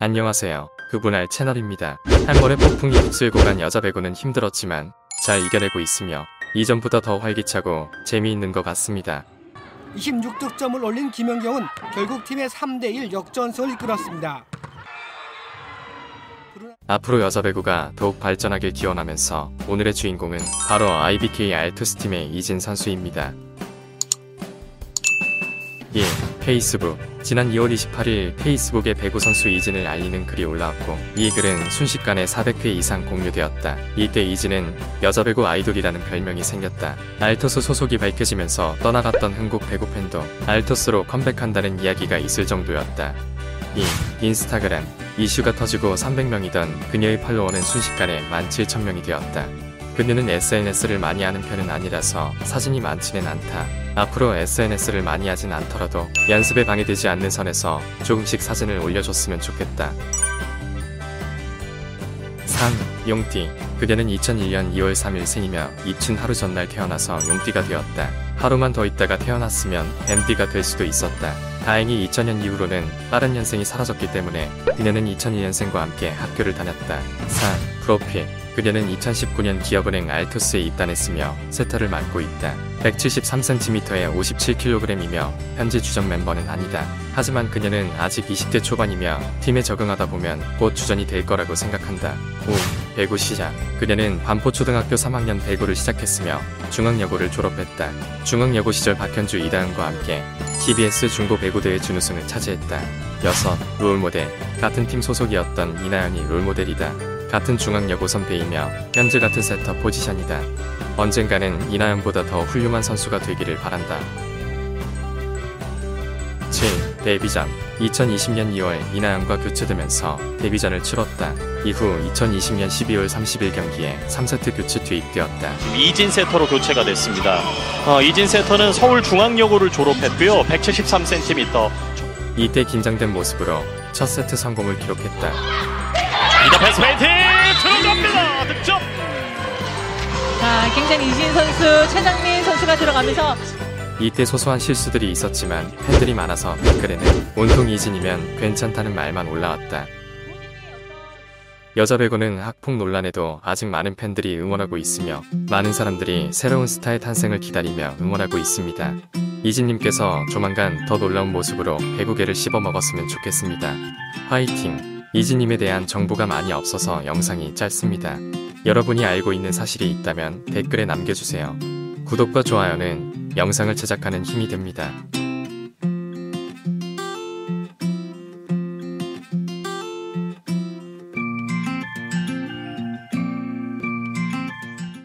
안녕하세요. 그분할 채널입니다. 한 번에 폭풍이 휩쓸고 간 여자 배구는 힘들었지만 잘 이겨내고 있으며 이전보다 더 활기차고 재미있는 것 같습니다. 26득점을 올린 김연경은 결국 팀의 3대1 역전승을 이끌었습니다. 앞으로 여자 배구가 더욱 발전하길 기원하면서 오늘의 주인공은 바로 IBK 알투스 팀의 이진 선수입니다. 1. 페이스북 지난 2월 28일 페이스북에 배구 선수 이진을 알리는 글이 올라왔고 이 글은 순식간에 400회 이상 공유되었다. 이때 이진은 여자 배구 아이돌이라는 별명이 생겼다. 알토스 소속이 밝혀지면서 떠나갔던 흥국 배구 팬도 알토스로 컴백한다는 이야기가 있을 정도였다. 2. 인스타그램 이슈가 터지고 300명이던 그녀의 팔로워는 순식간에 17,000명이 되었다. 그녀는 SNS를 많이 하는 편은 아니라서 사진이 많지는 않다. 앞으로 SNS를 많이 하진 않더라도 연습에 방해되지 않는 선에서 조금씩 사진을 올려줬으면 좋겠다. 3. 용띠 그녀는 2001년 2월 3일 생이며 입춘 하루 전날 태어나서 용띠가 되었다. 하루만 더 있다가 태어났으면 뱀띠가 될 수도 있었다. 다행히 2000년 이후로는 빠른 년생이 사라졌기 때문에 그녀는 2002년생과 함께 학교를 다녔다. 4. 프로필 그녀는 2019년 기업은행 알토스에 입단했으며 세터를 맡고 있다. 173cm에 57kg이며 현재 주전 멤버는 아니다. 하지만 그녀는 아직 20대 초반이며 팀에 적응하다 보면 곧 주전이 될 거라고 생각한다. 5. 배구 시작 그녀는 반포초등학교 3학년 배구를 시작했으며 중앙여고를 졸업했다. 중앙여고 시절 박현주 이다은과 함께 TBS 중고 배구대회 준우승을 차지했다. 6. 롤모델 같은 팀 소속이었던 이나연이 롤모델이다. 같은 중앙여고 선배이며 현재 같은 세터 포지션이다. 언젠가는 이나연보다 더 훌륭한 선수가 되기를 바란다. 7. 데뷔전 2020년 2월 이나연과 교체되면서 데뷔전을 치렀다. 이후 2020년 12월 30일 경기에 3세트 교체 투입되었다. 이진 세터로 교체가 됐습니다. 어, 이진 세터는 서울 중앙여고를 졸업했고요. 173cm. 이때 긴장된 모습으로 첫 세트 성공을 기록했다. 이다 패스 페인트 들어갑니다. 득점. 자, 굉장히 이진 선수, 최정민 선수가 들어가면서 이때 소소한 실수들이 있었지만 팬들이 많아서 댓글에는 온통 이진이면 괜찮다는 말만 올라왔다. 여자 배구는 학폭 논란에도 아직 많은 팬들이 응원하고 있으며 많은 사람들이 새로운 스타의 탄생을 기다리며 응원하고 있습니다. 이진님께서 조만간 더 놀라운 모습으로 배구계를 씹어먹었으면 좋겠습니다. 화이팅! 이진님에 대한 정보가 많이 없어서 영상이 짧습니다. 여러분이 알고 있는 사실이 있다면 댓글에 남겨주세요. 구독과 좋아요는 영상을 제작하는 힘이 됩니다.